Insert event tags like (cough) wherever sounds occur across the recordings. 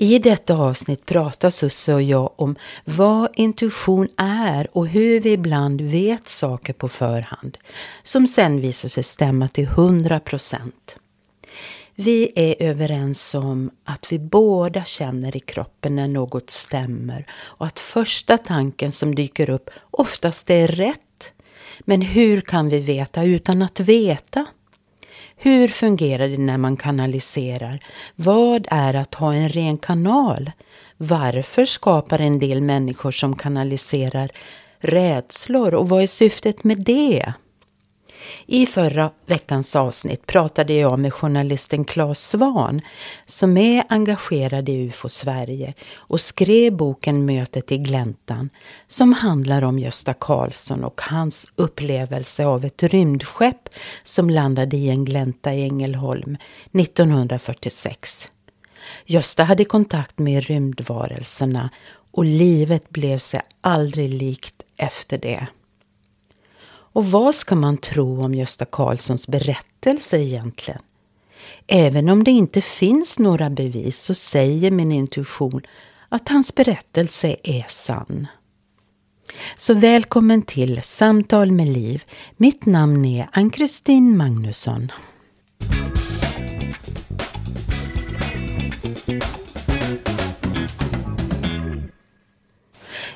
I detta avsnitt pratar Susse och jag om vad intuition är och hur vi ibland vet saker på förhand som sen visar sig stämma till 100 procent. Vi är överens om att vi båda känner i kroppen när något stämmer och att första tanken som dyker upp oftast är rätt. Men hur kan vi veta utan att veta? Hur fungerar det när man kanaliserar? Vad är att ha en ren kanal? Varför skapar en del människor som kanaliserar rädslor och vad är syftet med det? I förra veckans avsnitt pratade jag med journalisten Claes Svan som är engagerad i UFO Sverige och skrev boken Mötet i gläntan som handlar om Gösta Karlsson och hans upplevelse av ett rymdskepp som landade i en glänta i Ängelholm 1946. Gösta hade kontakt med rymdvarelserna och livet blev sig aldrig likt efter det. Och vad ska man tro om Gösta Karlssons berättelse egentligen? Även om det inte finns några bevis så säger min intuition att hans berättelse är sann. Så välkommen till Samtal med Liv. Mitt namn är Ann-Kristin Magnusson.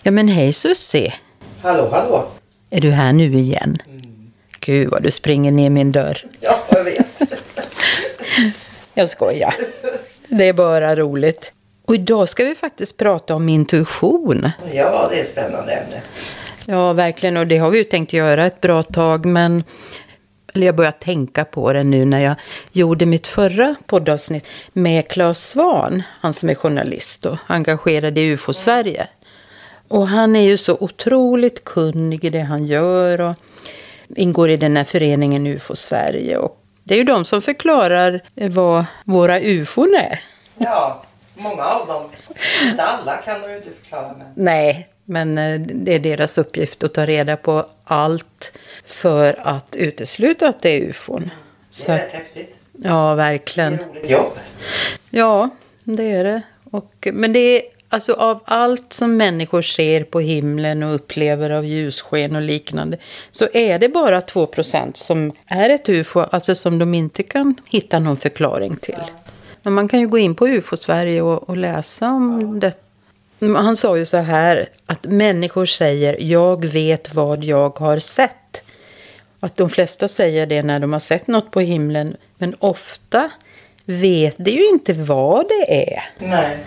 Ja men hej Sussie! Hallå, hallå! Är du här nu igen? Mm. Gud vad du springer ner min dörr. (laughs) Ja, jag vet. (laughs) jag skojar. Det är bara roligt. Och idag ska vi faktiskt prata om intuition. Ja, det är ett spännande ämne. Ja, verkligen. Och det har vi ju tänkt göra ett bra tag. Men eller jag började tänka på det nu när jag gjorde mitt förra poddavsnitt med Claes Svan, han som är journalist och engagerad i UFO-Sverige. Och han är ju så otroligt kunnig i det han gör och ingår i den här föreningen UFO Sverige. Och det är ju de som förklarar vad våra UFOn är. Ja, många av dem. Inte alla kan de ju inte förklara. Men... Nej, men eh, det är deras uppgift att ta reda på allt för att utesluta att det är UFOn. Det är rätt häftigt. Ja, verkligen. Det är roligt jobb. Ja, det är det. Och, men det är Alltså av allt som människor ser på himlen och upplever av ljussken och liknande så är det bara 2% som är ett ufo, alltså som de inte kan hitta någon förklaring till. Men man kan ju gå in på UFO-Sverige och, och, läsa om det. Han sa ju så här att människor säger jag vet vad jag har sett. Att de flesta säger det när de har sett något på himlen men ofta vet de ju inte vad det är. Nej.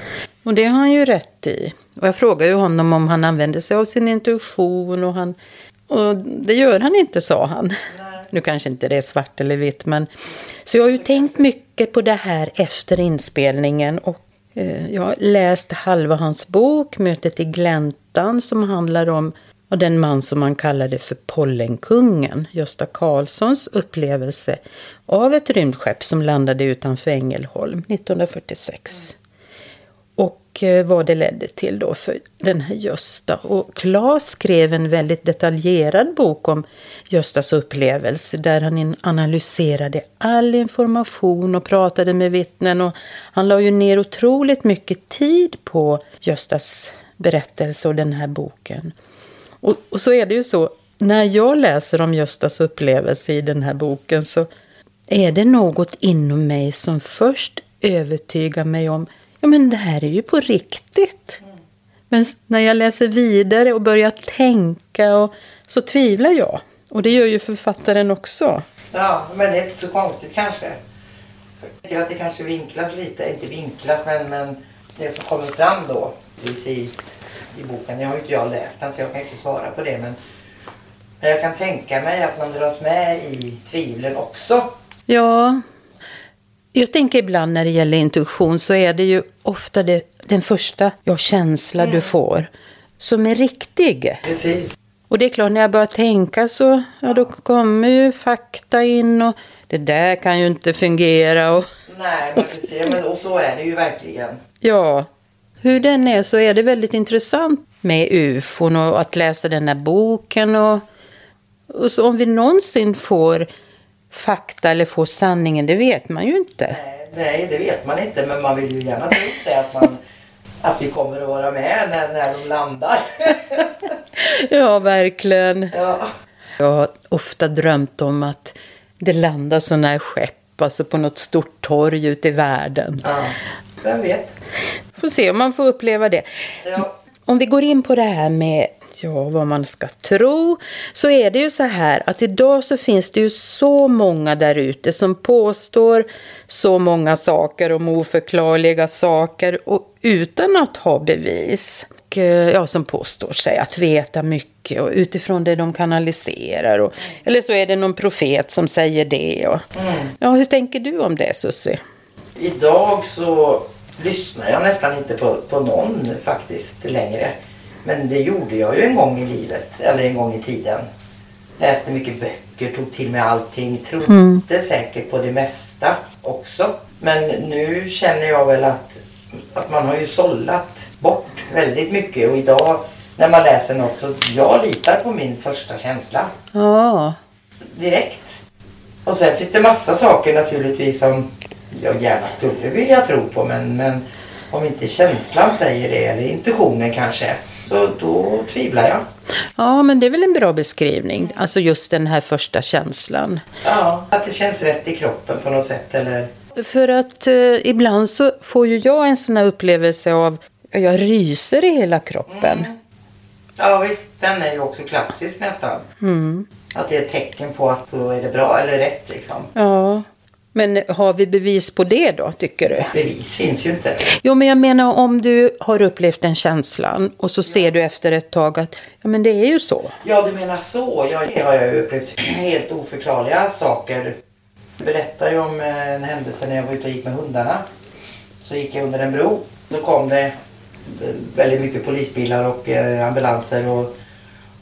Och det har han ju rätt i. Och jag frågade ju honom om han använde sig av sin intuition och han... Och det gör han inte, sa han. Nej. Nu kanske inte det är svart eller vitt, men... Så jag har ju tänkt mycket på det här efter inspelningen och eh, jag har läst halva hans bok, Mötet i gläntan, som handlar om och den man som man kallade för Pollenkungen, Gösta Karlssons upplevelse av ett rymdskepp som landade utanför Ängelholm 1946. Och eh, vad det ledde till då för den här Gösta. Och Claes skrev en väldigt detaljerad bok om Göstas upplevelse där han analyserade all information och pratade med vittnen. Och han la ju ner otroligt mycket tid på Göstas berättelse och den här boken. Och, och så är det ju så, när jag läser om Göstas upplevelse i den här boken så är det något inom mig som först övertygar mig om ja men det här är ju på riktigt. Men när jag läser vidare och börjar tänka och, så tvivlar jag. Och det gör ju författaren också. Ja, men det är inte så konstigt kanske. Jag att det kanske vinklas lite, inte vinklas men, men det som kommer fram då i, i boken. Jag har ju inte jag läst den så jag kan inte svara på det men men jag kan tänka mig att man dras med i tvivlen också. Ja, jag tänker ibland när det gäller intuition så är det ju ofta det, den första ja, känsla du får som är riktig. Precis. Och det är klart, när jag börjar tänka så ja, då kommer ju fakta in och det där kan ju inte fungera. Och, Nej, men precis. Men, och så är det ju verkligen. ja, hur den är så är det väldigt intressant med ufon och att läsa den här boken. Och, och så om vi någonsin får fakta eller får sanningen, det vet man ju inte. Nej, nej, det vet man inte men man vill ju gärna tro det att, man, att vi kommer att vara med när, när de landar. (laughs) Ja, verkligen. ja. Jag har ofta drömt om att det landar sådana här skepp, alltså på något stort torg ute i världen. ja, vem vet. Får se om man får uppleva det. Ja. Om vi går in på det här med ja, vad man ska tro, så är det ju så här att idag så finns det ju så många där ute som påstår så många saker om oförklarliga saker och utan att ha bevis. Och, eh, Ja, som påstår sig att veta mycket och utifrån det de kanaliserar. Och, eller så är det någon profet som säger det. Och, ja, hur tänker du om det, Susie? Idag så lyssnar jag nästan inte på, på någon faktiskt längre. Men det gjorde jag ju en gång i livet, eller en gång i tiden. Läste mycket böcker, tog till mig allting, trodde säkert på det mesta också. Men nu känner jag väl att, att man har ju sållat bort väldigt mycket och idag när man läser något så jag litar på min första känsla Ja, direkt. Och sen finns det massa saker naturligtvis som jag gärna skulle vilja tro på men, men om inte känslan säger det eller intuitionen kanske så då tvivlar jag. Ja, men det är väl en bra beskrivning. Alltså just den här första känslan. Ja, att det känns rätt i kroppen på något sätt eller För att eh, ibland så får ju jag en sån här upplevelse av jag ryser i hela kroppen. Ja visst, den är ju också klassisk nästan. Mm. Att det är ett tecken på att då är det bra eller rätt liksom. Ja. Men har vi bevis på det då, tycker du? Bevis finns ju inte. Jo, men jag menar om du har upplevt den känslan och så ser du efter ett tag att ja, men det är ju så. Ja, du menar så. Ja, det har jag ju upplevt helt oförklarliga saker. Jag berättade ju om eh, en händelse när jag var ute och gick med hundarna. Så gick jag under en bro. Så kom det eh, väldigt mycket polisbilar och eh, ambulanser och,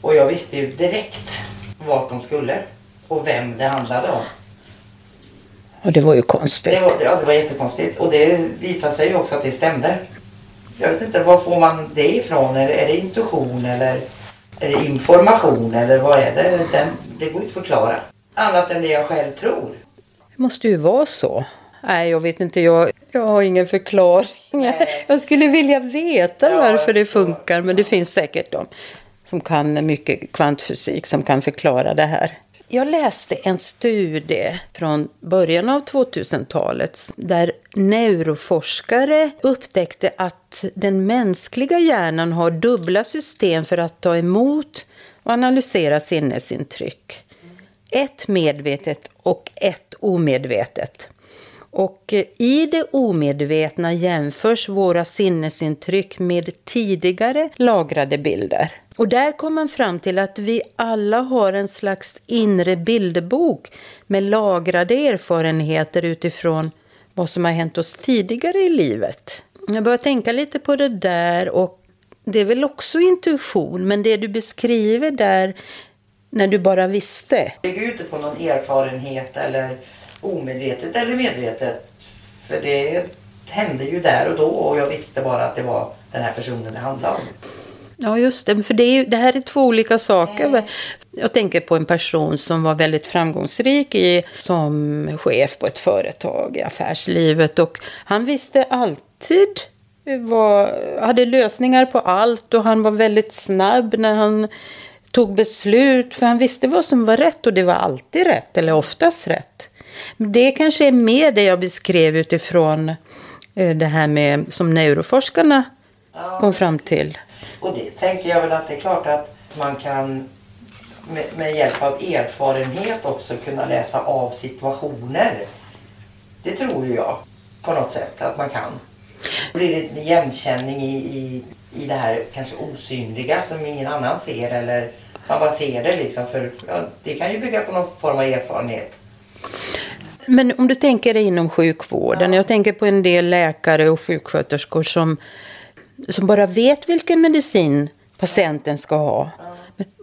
och jag visste ju direkt vart de skulle och vem det handlade om. Och det var ju konstigt. Det var, ja, det var jättekonstigt och det visade sig ju också att det stämde. Jag vet inte, var får man det ifrån? Är, är det intuition eller är det information eller vad är det? Den, det går inte att förklara. Annat än det jag själv tror. Det måste ju vara så. Nej, jag vet inte. Jag, jag har ingen förklaring. Nej. Jag skulle vilja veta Ja, varför det funkar. Men det finns säkert de som kan mycket kvantfysik som kan förklara det här. Jag läste en studie från början av 2000-talet där neuroforskare upptäckte att den mänskliga hjärnan har dubbla system för att ta emot och analysera sinnesintryck. Ett medvetet och ett omedvetet. Och eh, i det omedvetna jämförs våra sinnesintryck med tidigare lagrade bilder. Och där kom man fram till att vi alla har en slags inre bilderbok med lagrade erfarenheter utifrån vad som har hänt oss tidigare i livet. Jag börjar tänka lite på det där och det är väl också intuition, men det du beskriver där när du bara visste. Det bygger ju inte på någon erfarenhet eller omedvetet eller medvetet. För det hände ju där och då och jag visste bara att det var den här personen det handlade om. Ja, just det. För det, är det här är två olika saker. Jag tänker på en person som var väldigt framgångsrik i, som chef på ett företag i affärslivet. Och han visste alltid vad, hade lösningar på allt och han var väldigt snabb när han tog beslut. För han visste vad som var rätt och det var alltid rätt, eller oftast rätt. Det kanske är mer det jag beskrev utifrån eh, det här med som neuroforskarna kom fram till. Och det tänker jag väl att det är klart att man kan med, med hjälp av erfarenhet också kunna läsa av situationer. Det tror jag på något sätt att man kan. Det blir det en igenkänning i, i, i det här kanske osynliga som ingen annan ser eller man bara ser det liksom. För ja, det kan ju bygga på någon form av erfarenhet. Men om du tänker dig inom sjukvården. Jag tänker på en del läkare och sjuksköterskor som, som bara vet vilken medicin patienten ska ha.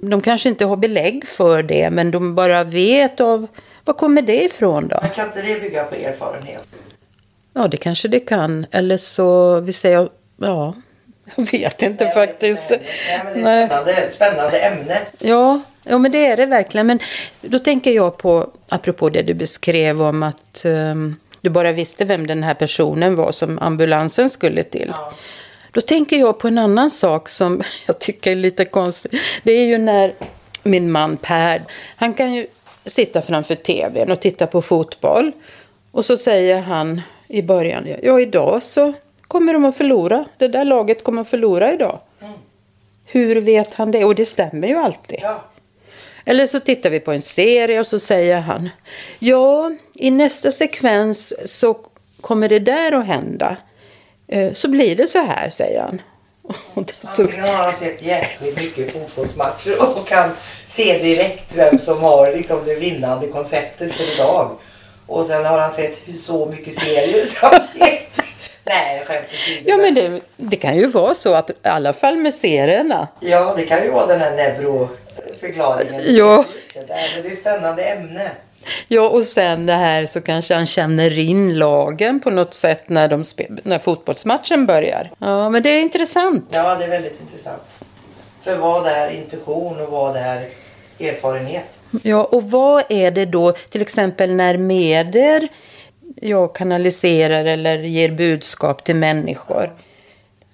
De kanske inte har belägg för det, men de bara vet av... Var kommer det ifrån då? Men kan inte det bygga på erfarenhet? Ja, det kanske det kan. Eller så, vi säger... Ja, jag vet inte Nej, faktiskt. Nej, men det är ett spännande, spännande ämne. Ja, ja, men det är det verkligen. Men då tänker jag på, apropå det du beskrev om att ehm, du bara visste vem den här personen var som ambulansen skulle till. Ja. Då tänker jag på en annan sak som (laughs) jag tycker är lite konstig. Det är ju när min man Per, han kan ju sitta framför tvn och titta på fotboll. Och så säger han i början, ja idag så kommer de att förlora. Det där laget kommer att förlora idag. Hur vet han det? Och det stämmer ju alltid. Ja. Eller så tittar vi på en serie och så säger han Ja, i nästa sekvens så kommer det där att hända. Eh, Så blir det så här, säger han. (laughs) Antingen har han sett jäkligt mycket fotbollsmatcher och kan se direkt vem som har liksom det vinnande konceptet för idag. Och sen har han sett hur så mycket serier så han vet. Nej, skämt. Ja, men det, det kan ju vara så, att, i alla fall med serierna. Ja, det kan ju vara den här neuroförklaringen. Ja. Det där, men det är ett spännande ämne. (laughs) Ja, och sen det här så kanske han känner in lagen på något sätt när, de när fotbollsmatchen börjar. Ja, men det är intressant. Ja, det är väldigt intressant. För vad är intuition och vad är erfarenhet? Ja, och vad är det då, till exempel när medier jag kanaliserar eller ger budskap till människor.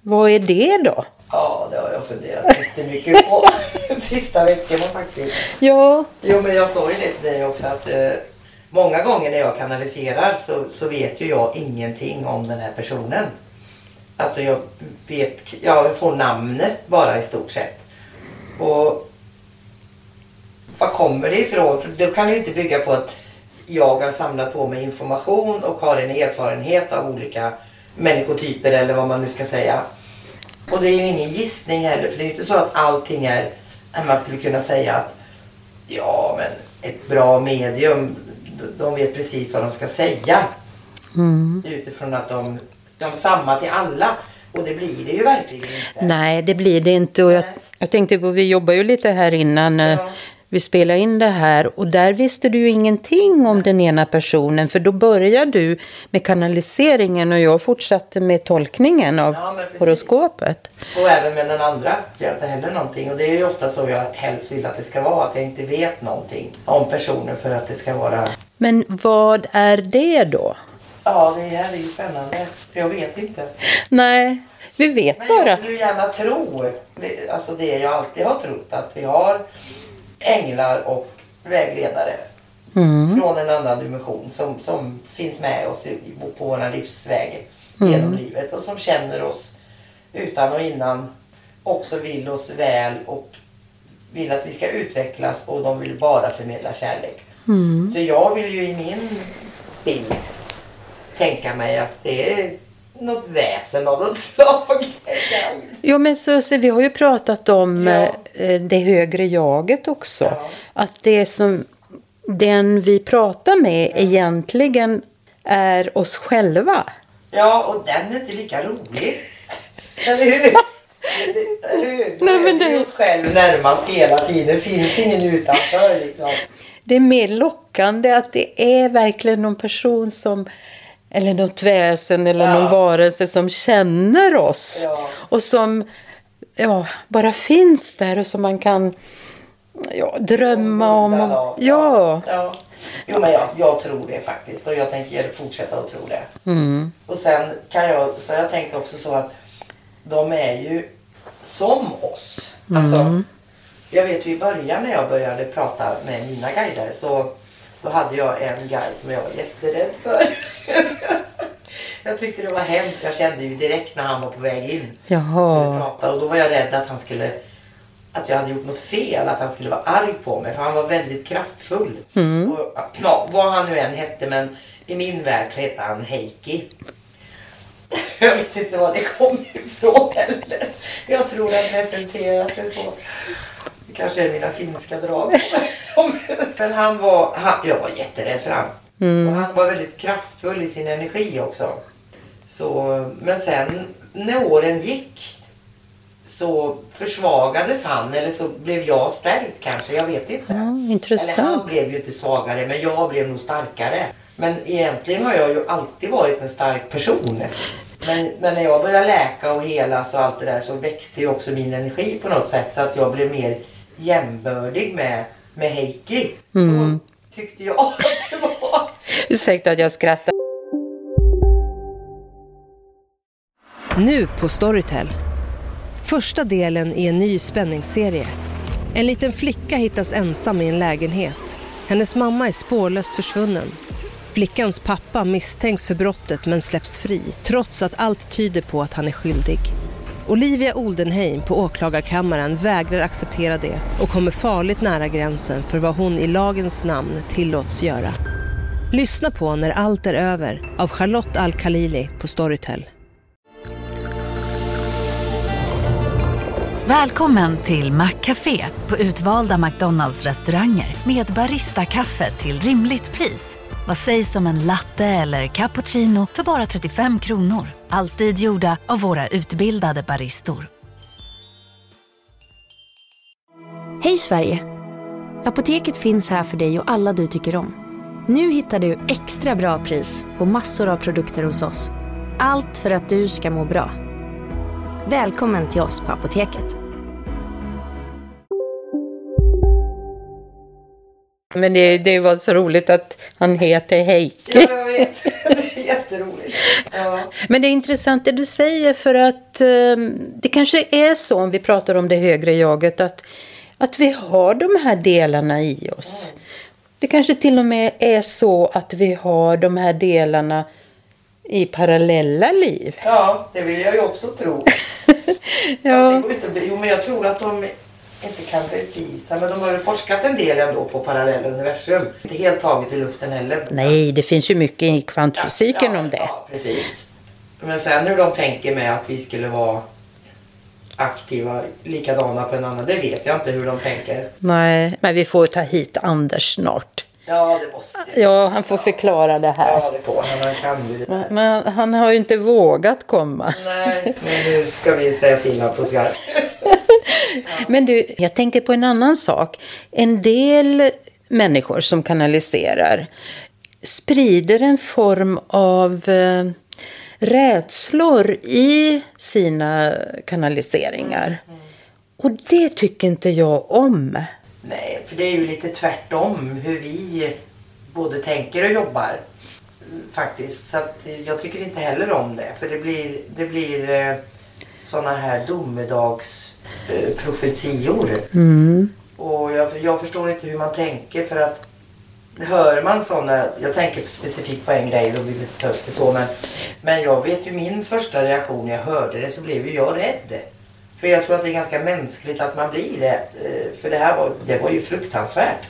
Vad är det då? Ja, det har jag funderat jättemycket på (laughs) sista veckorna faktiskt. Ja, Jo, men jag sa ju det till dig också att eh, många gånger när jag kanaliserar så, så vet ju jag ingenting om den här personen. Alltså jag vet, jag får namnet bara i stort sett. Och var kommer det ifrån? För då kan det ju inte bygga på att jag har samlat på mig information och har en erfarenhet av olika människotyper eller vad man nu ska säga. Och det är ju ingen gissning heller för det är ju inte så att allting är, man skulle kunna säga att ja men ett bra medium, de vet precis vad de ska säga. Utifrån att de, de är samma till alla. Och det blir det ju verkligen inte. nej det blir det inte. Och jag, jag tänkte på, vi jobbar ju lite här innan eh, Ja. Vi spelade in det här. Och där visste du ju ingenting om den ena personen. För då började du med kanaliseringen och jag fortsatte med tolkningen av Ja, men horoskopet. Och även med den andra inte heller någonting. Och det är ju ofta så jag helst vill att det ska vara. Att jag inte vet någonting om personen för att det ska vara... Men vad är det då? Ja, det här är ju spännande. Jag vet inte. Nej, vi vet Men bara. jag vill ju gärna tro, alltså det jag alltid har trott, att vi har änglar och vägledare Mm. från en annan dimension som, som finns med oss i, på vår livsväg genom livet och som känner oss utan och innan också vill oss väl och vill att vi ska utvecklas och de vill bara förmedla kärlek. Så jag vill ju i min bild tänka mig att det är något väsen av något (laughs) slag. Jo, men så, så, vi har ju pratat om Ja. Eh, det högre jaget också. Ja. Att det som den vi pratar med egentligen är oss själva. Ja, och den är inte lika rolig. Eller (laughs) hur? Eller hur? Nej, men det- är oss själv närmast hela tiden. Det finns ingen utanför liksom. Det är mer lockande att det är verkligen någon person som eller något väsen eller Ja. någon varelse som känner oss. Ja. Och som ja, bara finns där och som man kan ja, drömma om. Och, ja. ja. Jo, men jag, jag tror det faktiskt. Och jag tänker fortsätta att tro det. Mm. Och sen kan jag, så jag tänkt också så att de är ju som oss. Alltså, jag vet ju i början när jag började prata med mina guider så då hade jag en guide som jag var jätterädd för. (laughs) Jag tyckte det var hemskt. Jag kände ju direkt när han var på väg in. Jaha. Prata, och då var jag rädd att han skulle att jag hade gjort något fel, att han skulle vara arg på mig. För han var väldigt kraftfull. Mm. Och, ja, vad han nu än hette, men i min värld så hette han Heikki. (laughs) Jag vet inte var det kom ifrån heller. Jag tror han presenterar sig så. Det kanske är mina finska drag. Som, men han var, han, jag var jätterädd för honom. Mm. Och han var väldigt kraftfull i sin energi också. Så, men sen när åren gick så försvagades han eller så blev jag stärkt kanske. Jag vet inte. Ja, Eller han intressant. blev ju inte svagare men jag blev nog starkare. Men egentligen har jag ju alltid varit en stark person. Men, men när jag började läka och helas och allt det där så växte ju också min energi på något sätt så att jag blev mer jämbördig med, med Heikki. Mm. Så tyckte jag (laughs) att det var. Ursäkta att jag skrattar. Nu på Storytel. Första delen i en ny spänningsserie. En liten flicka hittas ensam i en lägenhet. Hennes mamma är spårlöst försvunnen. Flickans pappa misstänks för brottet men släpps fri trots att allt tyder på att han är skyldig. Olivia Oldenheim på åklagarkammaren vägrar acceptera det och kommer farligt nära gränsen för vad hon i lagens namn tillåts göra. Lyssna på När allt är över av Charlotte Al-Khalili på Storytel. Välkommen till Maccafé på utvalda McDonalds restauranger med Baristakaffe till rimligt pris. Vad sägs om en latte eller cappuccino för bara 35 kronor? Alltid gjorda av våra utbildade baristor. Hej Sverige! Apoteket finns här för dig och alla du tycker om. Nu hittar du extra bra pris på massor av produkter hos oss. Allt för att du ska må bra. Välkommen till oss på Apoteket. Men det, det var så roligt att han heter Heikki. Ja, jag vet. (laughs) Det är jätteroligt. Ja. Men det är intressant det du säger för att eh, det kanske är så om vi pratar om det högre jaget att, att vi har de här delarna i oss. Det kanske till och med är så att vi har de här delarna i parallella liv. ja, det vill jag ju också tro. (laughs) Ja. Det går inte, jo, men jag tror att de inte kan bevisa, men de har ju forskat en del ändå på parallella universum. Inte helt taget i luften heller. Nej, det finns ju mycket i kvantfysiken ja, om det. Ja, precis. Men sen hur de tänker med att vi skulle vara aktiva likadana på en annan, det vet jag inte hur de tänker. Nej, men vi får ta hit Anders snart. Ja, det måste. Ja, han får förklara det här. Ja, det får han. Han kan ju det där. Men han har ju inte vågat komma. Nej, men nu ska vi säga till honom på skarpt. (laughs) Men du, jag tänker på en annan sak. En del människor som kanaliserar sprider en form av eh, rädslor i sina kanaliseringar. Och det tycker inte jag om. Nej, för det är ju lite tvärtom hur vi både tänker och jobbar. Faktiskt. Så att jag tycker inte heller om det. För det blir, det blir eh, sådana här domedags eh, profetior. Mm. Och jag, jag förstår inte hur man tänker för att hör man sådana, jag tänker specifikt på en grej, då vill vi inte ta upp det så men, men jag vet ju min första reaktion när jag hörde det så blev ju jag rädd. För jag tror att det är ganska mänskligt att man blir det. Eh, För det här var, det var ju fruktansvärt.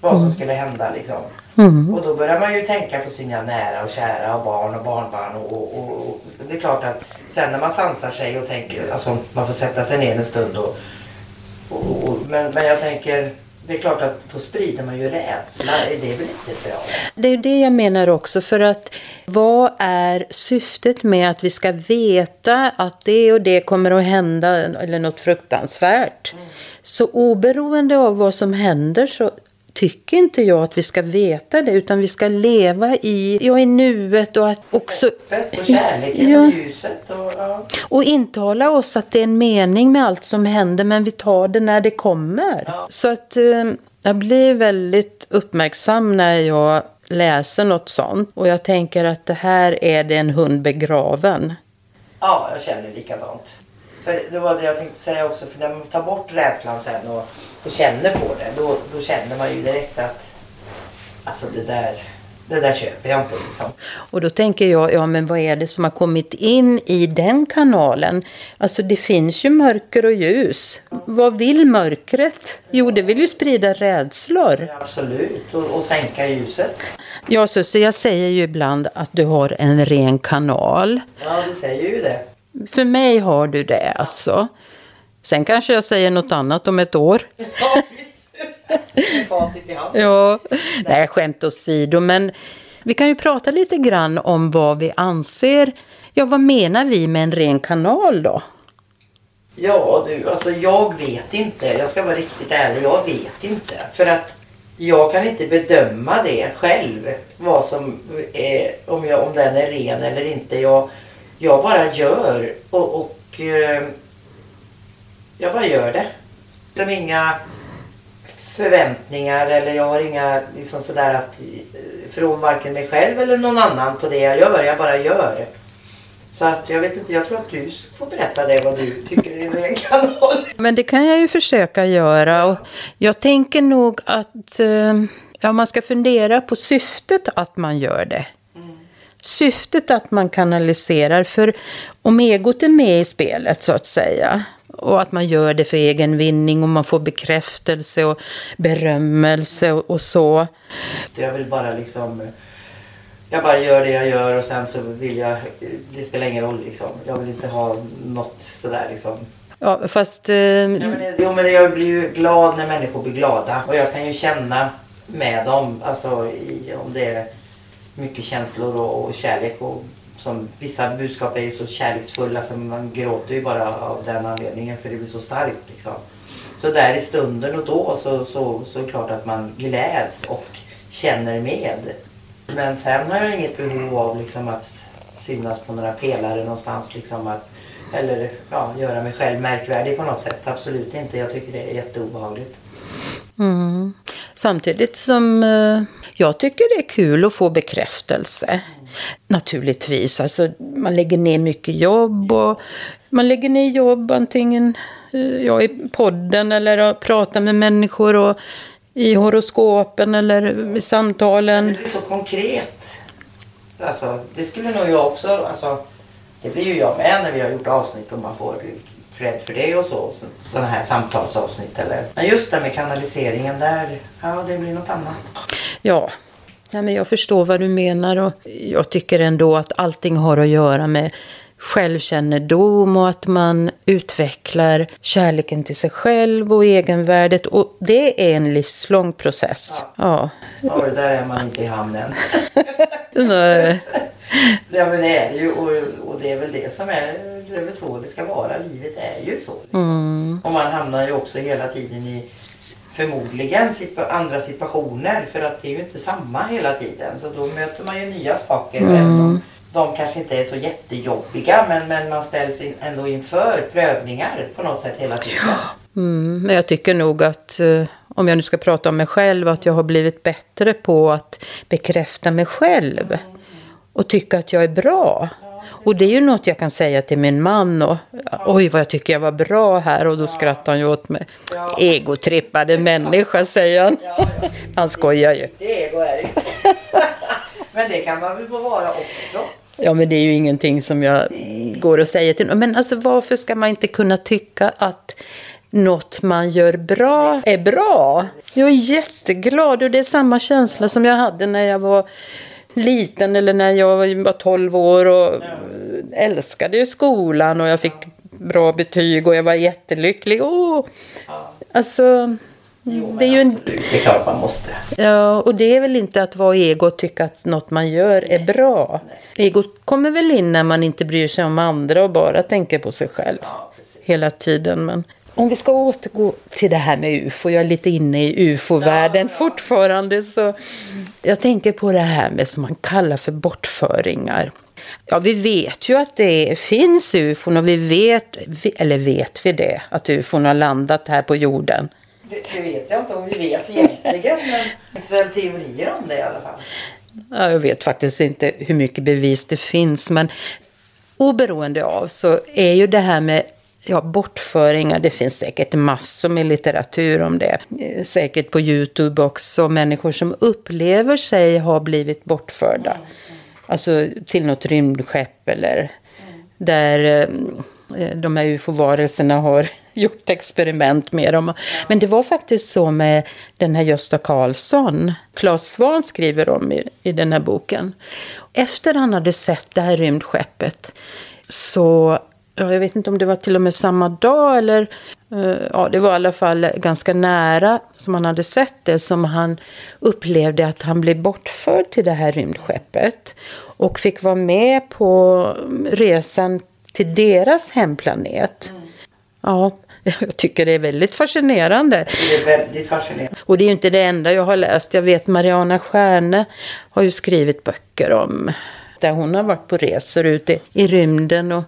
Vad som Mm. skulle hända liksom. Mm. Och då börjar man ju tänka på sina nära och kära och barn och barnbarn. Och, och, och, och det är klart att sen när man sansar sig och tänker, alltså man får sätta sig ner en stund och, och, och men, men jag tänker, det är klart att då sprider man ju rädsla. Det är väl inte bra? Det är det jag menar också. För att vad är syftet med att vi ska veta att det och det kommer att hända eller något fruktansvärt? Så oberoende av vad som händer så tycker inte jag att vi ska veta det utan vi ska leva i, ja, i nuet och att också Öppet och kärleken Ja. och ljuset. Och, ja. och intala oss att det är en mening med allt som händer men vi tar det när det kommer. Så att eh, jag blir väldigt uppmärksam när jag läser något sånt och jag tänker att det här är det en hund begraven. ja, jag känner likadant. För det var det jag tänkte säga också, för när man tar bort rädslan sen och, och känner på det, då, då känner man ju direkt att alltså det där, det där köper jag inte liksom. Och då tänker jag, ja men vad är det som har kommit in i den kanalen? Alltså det finns ju mörker och ljus. Vad vill mörkret? Jo, det vill ju sprida rädslor. Absolut, och, och sänka ljuset. Ja, Susie, jag säger ju ibland att du har en ren kanal. Ja, du säger ju det. För mig har du det alltså. Sen kanske jag säger något annat om ett år. (laughs) Ja, nej skämt åsido, men vi kan ju prata lite grann om vad vi anser. Ja, vad menar vi med en ren kanal då? Ja du, alltså jag vet inte. Jag ska vara riktigt ärlig. Jag vet inte. För att jag kan inte bedöma det själv. Vad som är, om, jag, om den är ren eller inte. Jag, jag bara gör och, och eh, jag bara gör det. Som inga förväntningar eller jag har inga liksom sådär att eh, från varken mig själv eller någon annan på det jag gör. Jag bara gör. Så att jag vet inte, jag tror att du får berätta det vad du tycker är en kanal. Men det kan jag ju försöka göra och jag tänker nog att eh, ja, man ska fundera på syftet att man gör det. Syftet att man kanaliserar, för om egot är med i spelet så att säga och att man gör det för egen vinning och man får bekräftelse och berömmelse och, och så. Jag vill bara liksom jag bara gör det jag gör och sen så vill jag, det spelar ingen roll liksom. Jag vill inte ha något sådär liksom. Ja, fast... Eh, Ja, men, det- jo men jag blir ju glad när människor blir glada och jag kan ju känna med dem, alltså i, om det är mycket känslor och, och kärlek och som vissa budskap är ju så kärleksfulla så man gråter ju bara av den anledningen för det blir så starkt liksom. Så där i stunden och då så, så, så är det klart att man gläds och känner med. Men sen har jag inget behov av liksom att synas på några pelare någonstans liksom att eller ja, göra mig själv märkvärdig på något sätt. Absolut inte. Jag tycker det är jätteobehagligt. Mm. Samtidigt som eh, jag tycker det är kul att få bekräftelse. Naturligtvis, alltså man lägger ner mycket jobb och man lägger ner jobb antingen eh, ja, i podden eller att prata med människor och i horoskopen eller i samtalen. Det blir så konkret. Alltså, det skulle nog jag också, alltså, det blir ju jag med när vi har gjort avsnitt och man får cred för det och så. så sådana här samtalsavsnitt eller. Men just det med kanaliseringen där, ja det blir något annat. Ja, ja men jag förstår vad du menar och jag tycker ändå att allting har att göra med självkännedom och att man utvecklar kärleken till sig själv och egenvärdet. Och det är en livslång process. Ja. Oj, där är man inte i hamnen. (laughs) Nej. Ja men det är det ju och, och det är väl det som är, det är väl så det ska vara. Livet är ju så. Mm. Och man hamnar ju också hela tiden i förmodligen andra situationer för att det är ju inte samma hela tiden. Så då möter man ju nya saker. Mm. De kanske inte är så jättejobbiga men, men man ställs in, ändå inför prövningar på något sätt hela tiden. Mm, men jag tycker nog att, eh, om jag nu ska prata om mig själv, att jag har blivit bättre på att bekräfta mig själv. Och tycka att jag är bra. Och det är ju något jag kan säga till min man och oj vad jag tycker jag var bra här och då skrattar han ju åt mig. Egotrippade människa säger han. Han skojar ju. Det är ego är det. (laughs) Men det kan man väl få vara också. Ja men det är ju ingenting som jag går och säger till Men alltså varför ska man inte kunna tycka att något man gör bra är bra? Jag är jätteglad och det är samma känsla som jag hade när jag var liten eller när jag var 12 år och älskade ju skolan och jag fick bra betyg och jag var jättelycklig. Åh! Alltså, det är ju en... Det är klart man måste. Ja, och det är väl inte att vara ego och tycka att något man gör är bra. Egot kommer väl in när man inte bryr sig om andra och bara tänker på sig själv. Hela tiden. Men om vi ska återgå till det här med ufo. Jag är lite inne i ufo-världen fortfarande. Så jag tänker på det här med som man kallar för bortföringar. Ja, vi vet ju att det finns ufon och vi vet, eller vet vi det, att ufon har landat här på jorden. Det, det vet jag inte om vi vet egentligen men det finns väl teorier om det i alla fall. Ja, jag vet faktiskt inte hur mycket bevis det finns, men oberoende av så är ju det här med ja, bortföringar. Det finns säkert massor med litteratur om det. Eh, säkert på Youtube också. Människor som upplever sig ha blivit bortförda. Mm. Alltså till något rymdskepp eller där eh, de här ufo-varelserna har (laughs) gjort experiment med dem. Men det var faktiskt så med den här Gösta Karlsson. Claes Svahn skriver om i, i den här boken. Efter han hade sett det här rymdskeppet så ja, jag vet inte om det var till och med samma dag eller uh, ja, det var i alla fall ganska nära som han hade sett det som han upplevde att han blev bortförd till det här rymdskeppet och fick vara med på resan till deras hemplanet. Mm. Ja, (laughs) jag tycker det är väldigt fascinerande. Det är väldigt fascinerande. Och det är ju inte det enda jag har läst. Jag vet Mariana Stjärne har ju skrivit böcker om där hon har varit på resor ute i rymden. Och,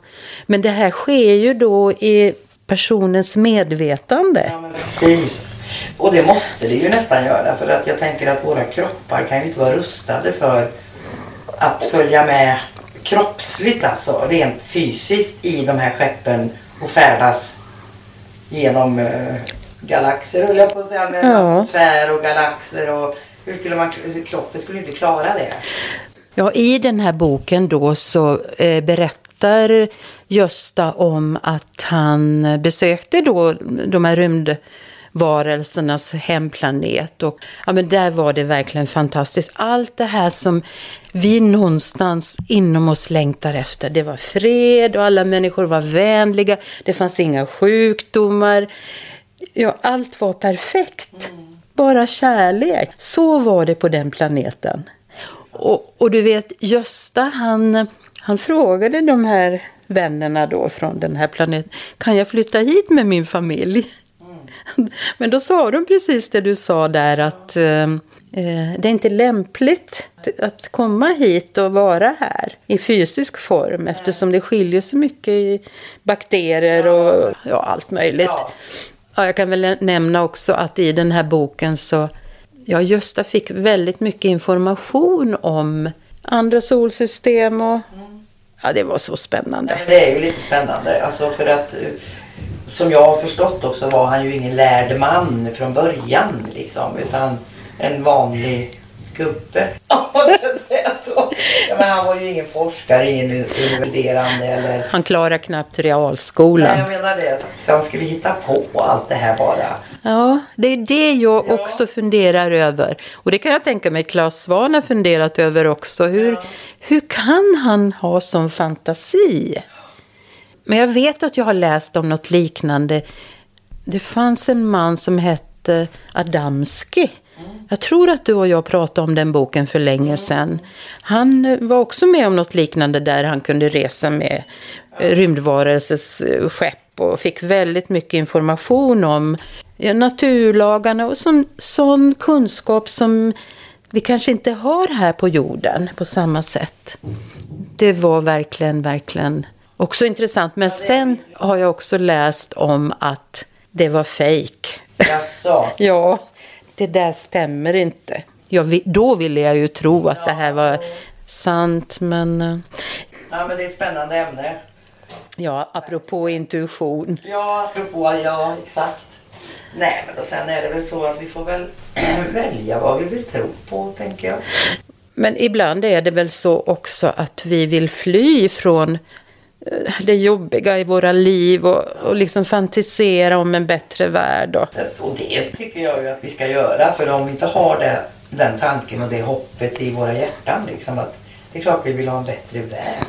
men det här sker ju då i personens medvetande. Ja, men precis. Och det måste det ju nästan göra för att jag tänker att våra kroppar kan ju inte vara rustade för att följa med kroppsligt alltså, rent fysiskt i de här skeppen och färdas genom uh, galaxer höll jag på att säga, med ja. sfär och galaxer och hur skulle man, kroppen skulle inte klara det. Ja, i den här boken då så eh, berättar Gösta om att han besökte då de här rymdvarelsernas hemplanet. Och, ja, men där var det verkligen fantastiskt. Allt det här som vi någonstans inom oss längtar efter. Det var fred och alla människor var vänliga. Det fanns inga sjukdomar. Ja, allt var perfekt. Bara kärlek. Så var det på den planeten. Och, och, du vet, Gösta han, han frågade de här vännerna då från den här planeten, kan jag flytta hit med min familj? Mm. Men då sa de precis det du sa där att eh, eh, det är inte lämpligt att komma hit och vara här i fysisk form eftersom det skiljer sig mycket i bakterier och ja, allt möjligt. Ja, jag kan väl nämna också att i den här boken så Ja, Gösta fick väldigt mycket information om andra solsystem och ja, det var så spännande. Det är ju lite spännande, alltså för att eh, som jag har förstått också var han ju ingen lärd man från början liksom, utan en vanlig gubbe. (laughs) Om man ska säga så. Ja, men han var ju ingen forskare, ingen utvärderande eller... Han klarade knappt realskolan. Nej, jag menar det. Så han skulle hitta på allt det här bara. Ja, det är det jag ja. också funderar över. Och det kan jag tänka mig Claes Svahn har funderat över också. Hur, ja. hur kan han ha sån fantasi? Men jag vet att jag har läst om något liknande. Det fanns en man som hette Adamski jag tror att du och jag pratade om den boken för länge sedan. Han var också med om något liknande där han kunde resa med eh, rymdvarelses eh, skepp och fick väldigt mycket information om naturlagarna och sån, sån kunskap som vi kanske inte har här på jorden på samma sätt. Det var verkligen, verkligen också intressant. Men sen har jag också läst om att det var fejk. Jaså? (laughs) ja det där stämmer inte. Jag, då ville jag ju tro att det här var sant, men... Eh, ja, men det är ett spännande ämne. Ja, apropå intuition. Ja, apropå, ja, exakt. Nej, men sen är det väl så att vi får väl (clears throat) välja vad vi vill tro på, tänker jag. Men ibland är det väl så också att vi vill fly från det jobbiga i våra liv och, och liksom fantisera om en bättre värld. Och... och det tycker jag ju att vi ska göra för om vi inte har det, den tanken och det hoppet i våra hjärtan liksom att det är klart vi vill ha en bättre värld.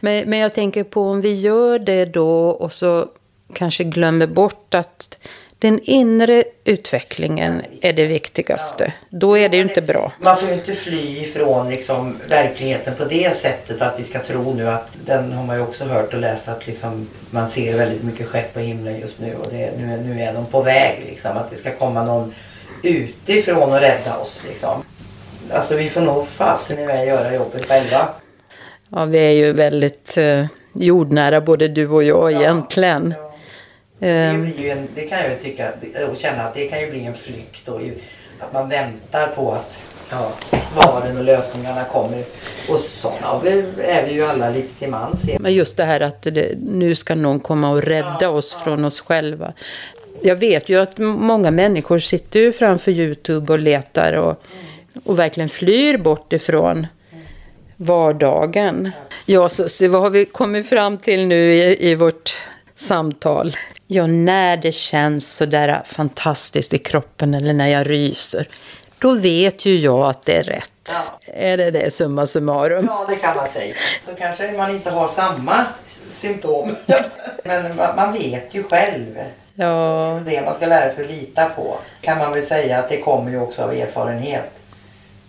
Men, men jag tänker på om vi gör det då och så kanske glömmer bort att den inre utvecklingen är det viktigaste. Ja. Då är det ju inte bra. Man får ju inte fly ifrån liksom verkligheten på det sättet att vi ska tro nu att den har man ju också hört och läst att liksom man ser väldigt mycket skepp på himlen just nu och det, nu, nu är de på väg liksom. Att det ska komma någon utifrån och rädda oss liksom. Alltså vi får nog fasen iväg göra jobbet själva. Ja, vi är ju väldigt eh, jordnära både du och jag ja. egentligen. Ja. Det, ehm. en, det kan jag ju tycka och känna att det kan ju bli en flykt då. Att man väntar på att Ja, svaren och lösningarna kommer. Och sådana är vi ju alla lite till mans. Men just det här att det, nu ska någon komma och rädda oss från oss själva. Jag vet ju att många människor sitter ju framför Youtube och letar och, och verkligen flyr bort ifrån vardagen. Ja, så, så vad har vi kommit fram till nu i, i vårt samtal? Ja, när det känns så där fantastiskt i kroppen eller när jag ryser, då vet ju jag att det är rätt. Ja. Är det det, summa summarum? Ja, det kan man säga. Så kanske man inte har samma symptom. (laughs) Men man vet ju själv. Ja. Det man ska lära sig att lita på kan man väl säga att det kommer ju också av erfarenhet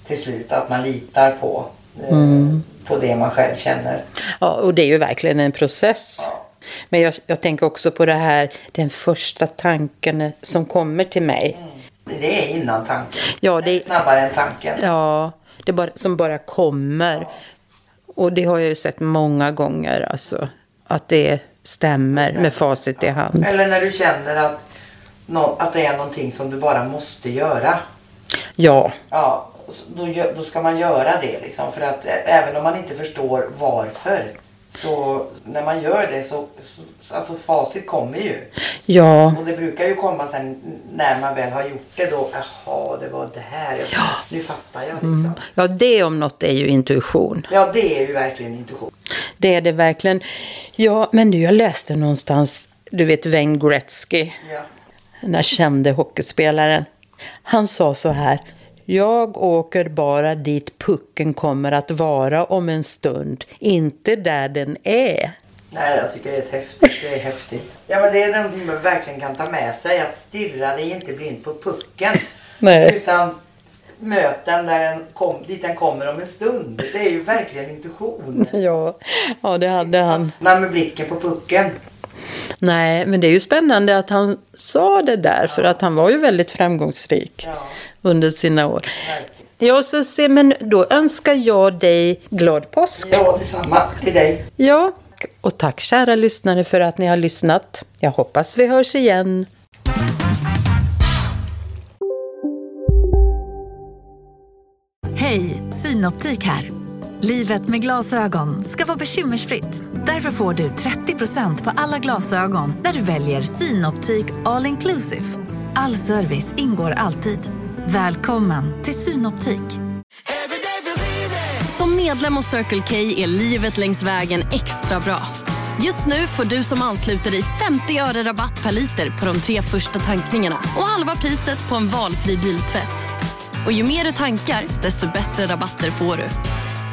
till slut. Att man litar på, eh, mm. på det man själv känner. Ja, och det är ju verkligen en process. Ja. Men jag, jag, tänker också på det här, den första tanken som kommer till mig. Mm. Det är innan tanken. Ja, det är snabbare än tanken. Ja, det bara, som bara kommer. Ja. Och det har jag ju sett många gånger, alltså. Att det stämmer med facit i hand. Eller när du känner att, att det är någonting som du bara måste göra. Ja. Ja, då, då ska man göra det liksom. För att även om man inte förstår varför så när man gör det så, så alltså facit kommer ju. Ja. Och det brukar ju komma sen när man väl har gjort det då. Jaha, det var det här. Ja. Nu fattar jag liksom. Mm. Ja, det om något är ju intuition. Ja, det är ju verkligen intuition. Det är det verkligen. Ja, men du, jag läste någonstans, du vet Wayne Gretzky. Ja. Den där kände hockeyspelaren. Han sa så här. Jag åker bara dit pucken kommer att vara om en stund, inte där den är. Nej, jag tycker det är häftigt. Det är häftigt. Ja, men det är någonting man verkligen kan ta med sig. Att stirra dig inte blind på pucken. Nej. Utan möt den där den kom, dit den kommer om en stund. Det är ju verkligen intuition. Ja, ja det hade han. Fastna med blicken på pucken. Nej, men det är ju spännande att han sa det där, ja. för att han var ju väldigt framgångsrik ja. under sina år. Ja, så se, men då önskar jag dig glad påsk. Ja, detsamma till dig. Ja, och tack kära lyssnare för att ni har lyssnat. Jag hoppas vi hörs igen. Hej, Synoptik här. Livet med glasögon ska vara bekymmersfritt. Därför får du 30% på alla glasögon när du väljer Synoptik All Inclusive. All service ingår alltid. Välkommen till Synoptik. Som medlem hos Circle K är livet längs vägen extra bra. Just nu får du som ansluter dig 50 öre rabatt per liter på de tre första tankningarna och halva priset på en valfri biltvätt. Och ju mer du tankar, desto bättre rabatter får du.